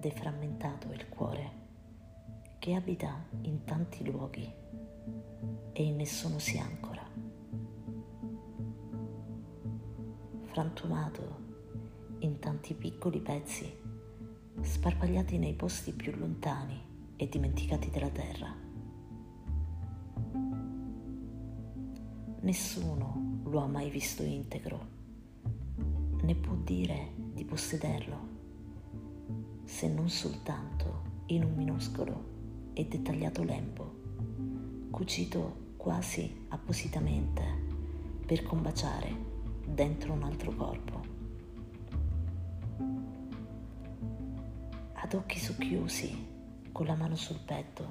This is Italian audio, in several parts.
deframmentato il cuore che abita in tanti luoghi e in nessuno si ancora. Frantumato in tanti piccoli pezzi sparpagliati nei posti più lontani e dimenticati della terra. Nessuno lo ha mai visto integro, né può dire di possederlo, se non soltanto in un minuscolo e dettagliato lembo, cucito quasi appositamente per combaciare dentro un altro corpo. Ad occhi socchiusi, con la mano sul petto,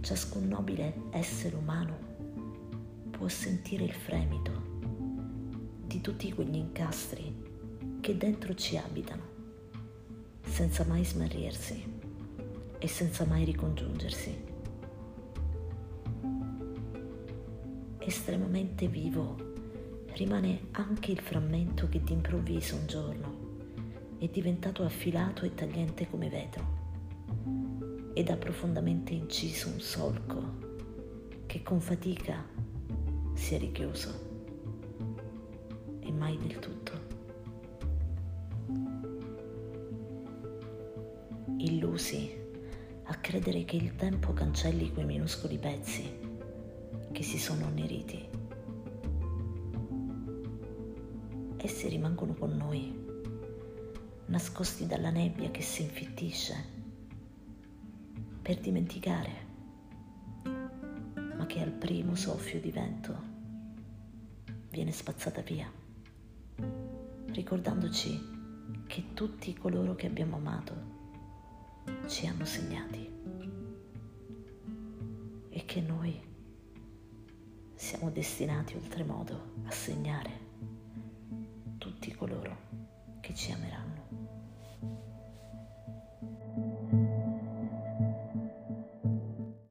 ciascun nobile essere umano può sentire il fremito di tutti quegli incastri che dentro ci abitano, senza mai smarrirsi e senza mai ricongiungersi. Estremamente vivo rimane anche il frammento che d'improvviso un giorno è diventato affilato e tagliente come vetro ed ha profondamente inciso un solco che con fatica si è richiuso e mai del tutto. Illusi a credere che il tempo cancelli quei minuscoli pezzi che si sono anneriti. Essi rimangono con noi, nascosti dalla nebbia che si infittisce, per dimenticare, ma che al primo soffio di vento viene spazzata via, ricordandoci che tutti coloro che abbiamo amato ci hanno segnati e che noi siamo destinati oltremodo a segnare tutti coloro che ci ameranno.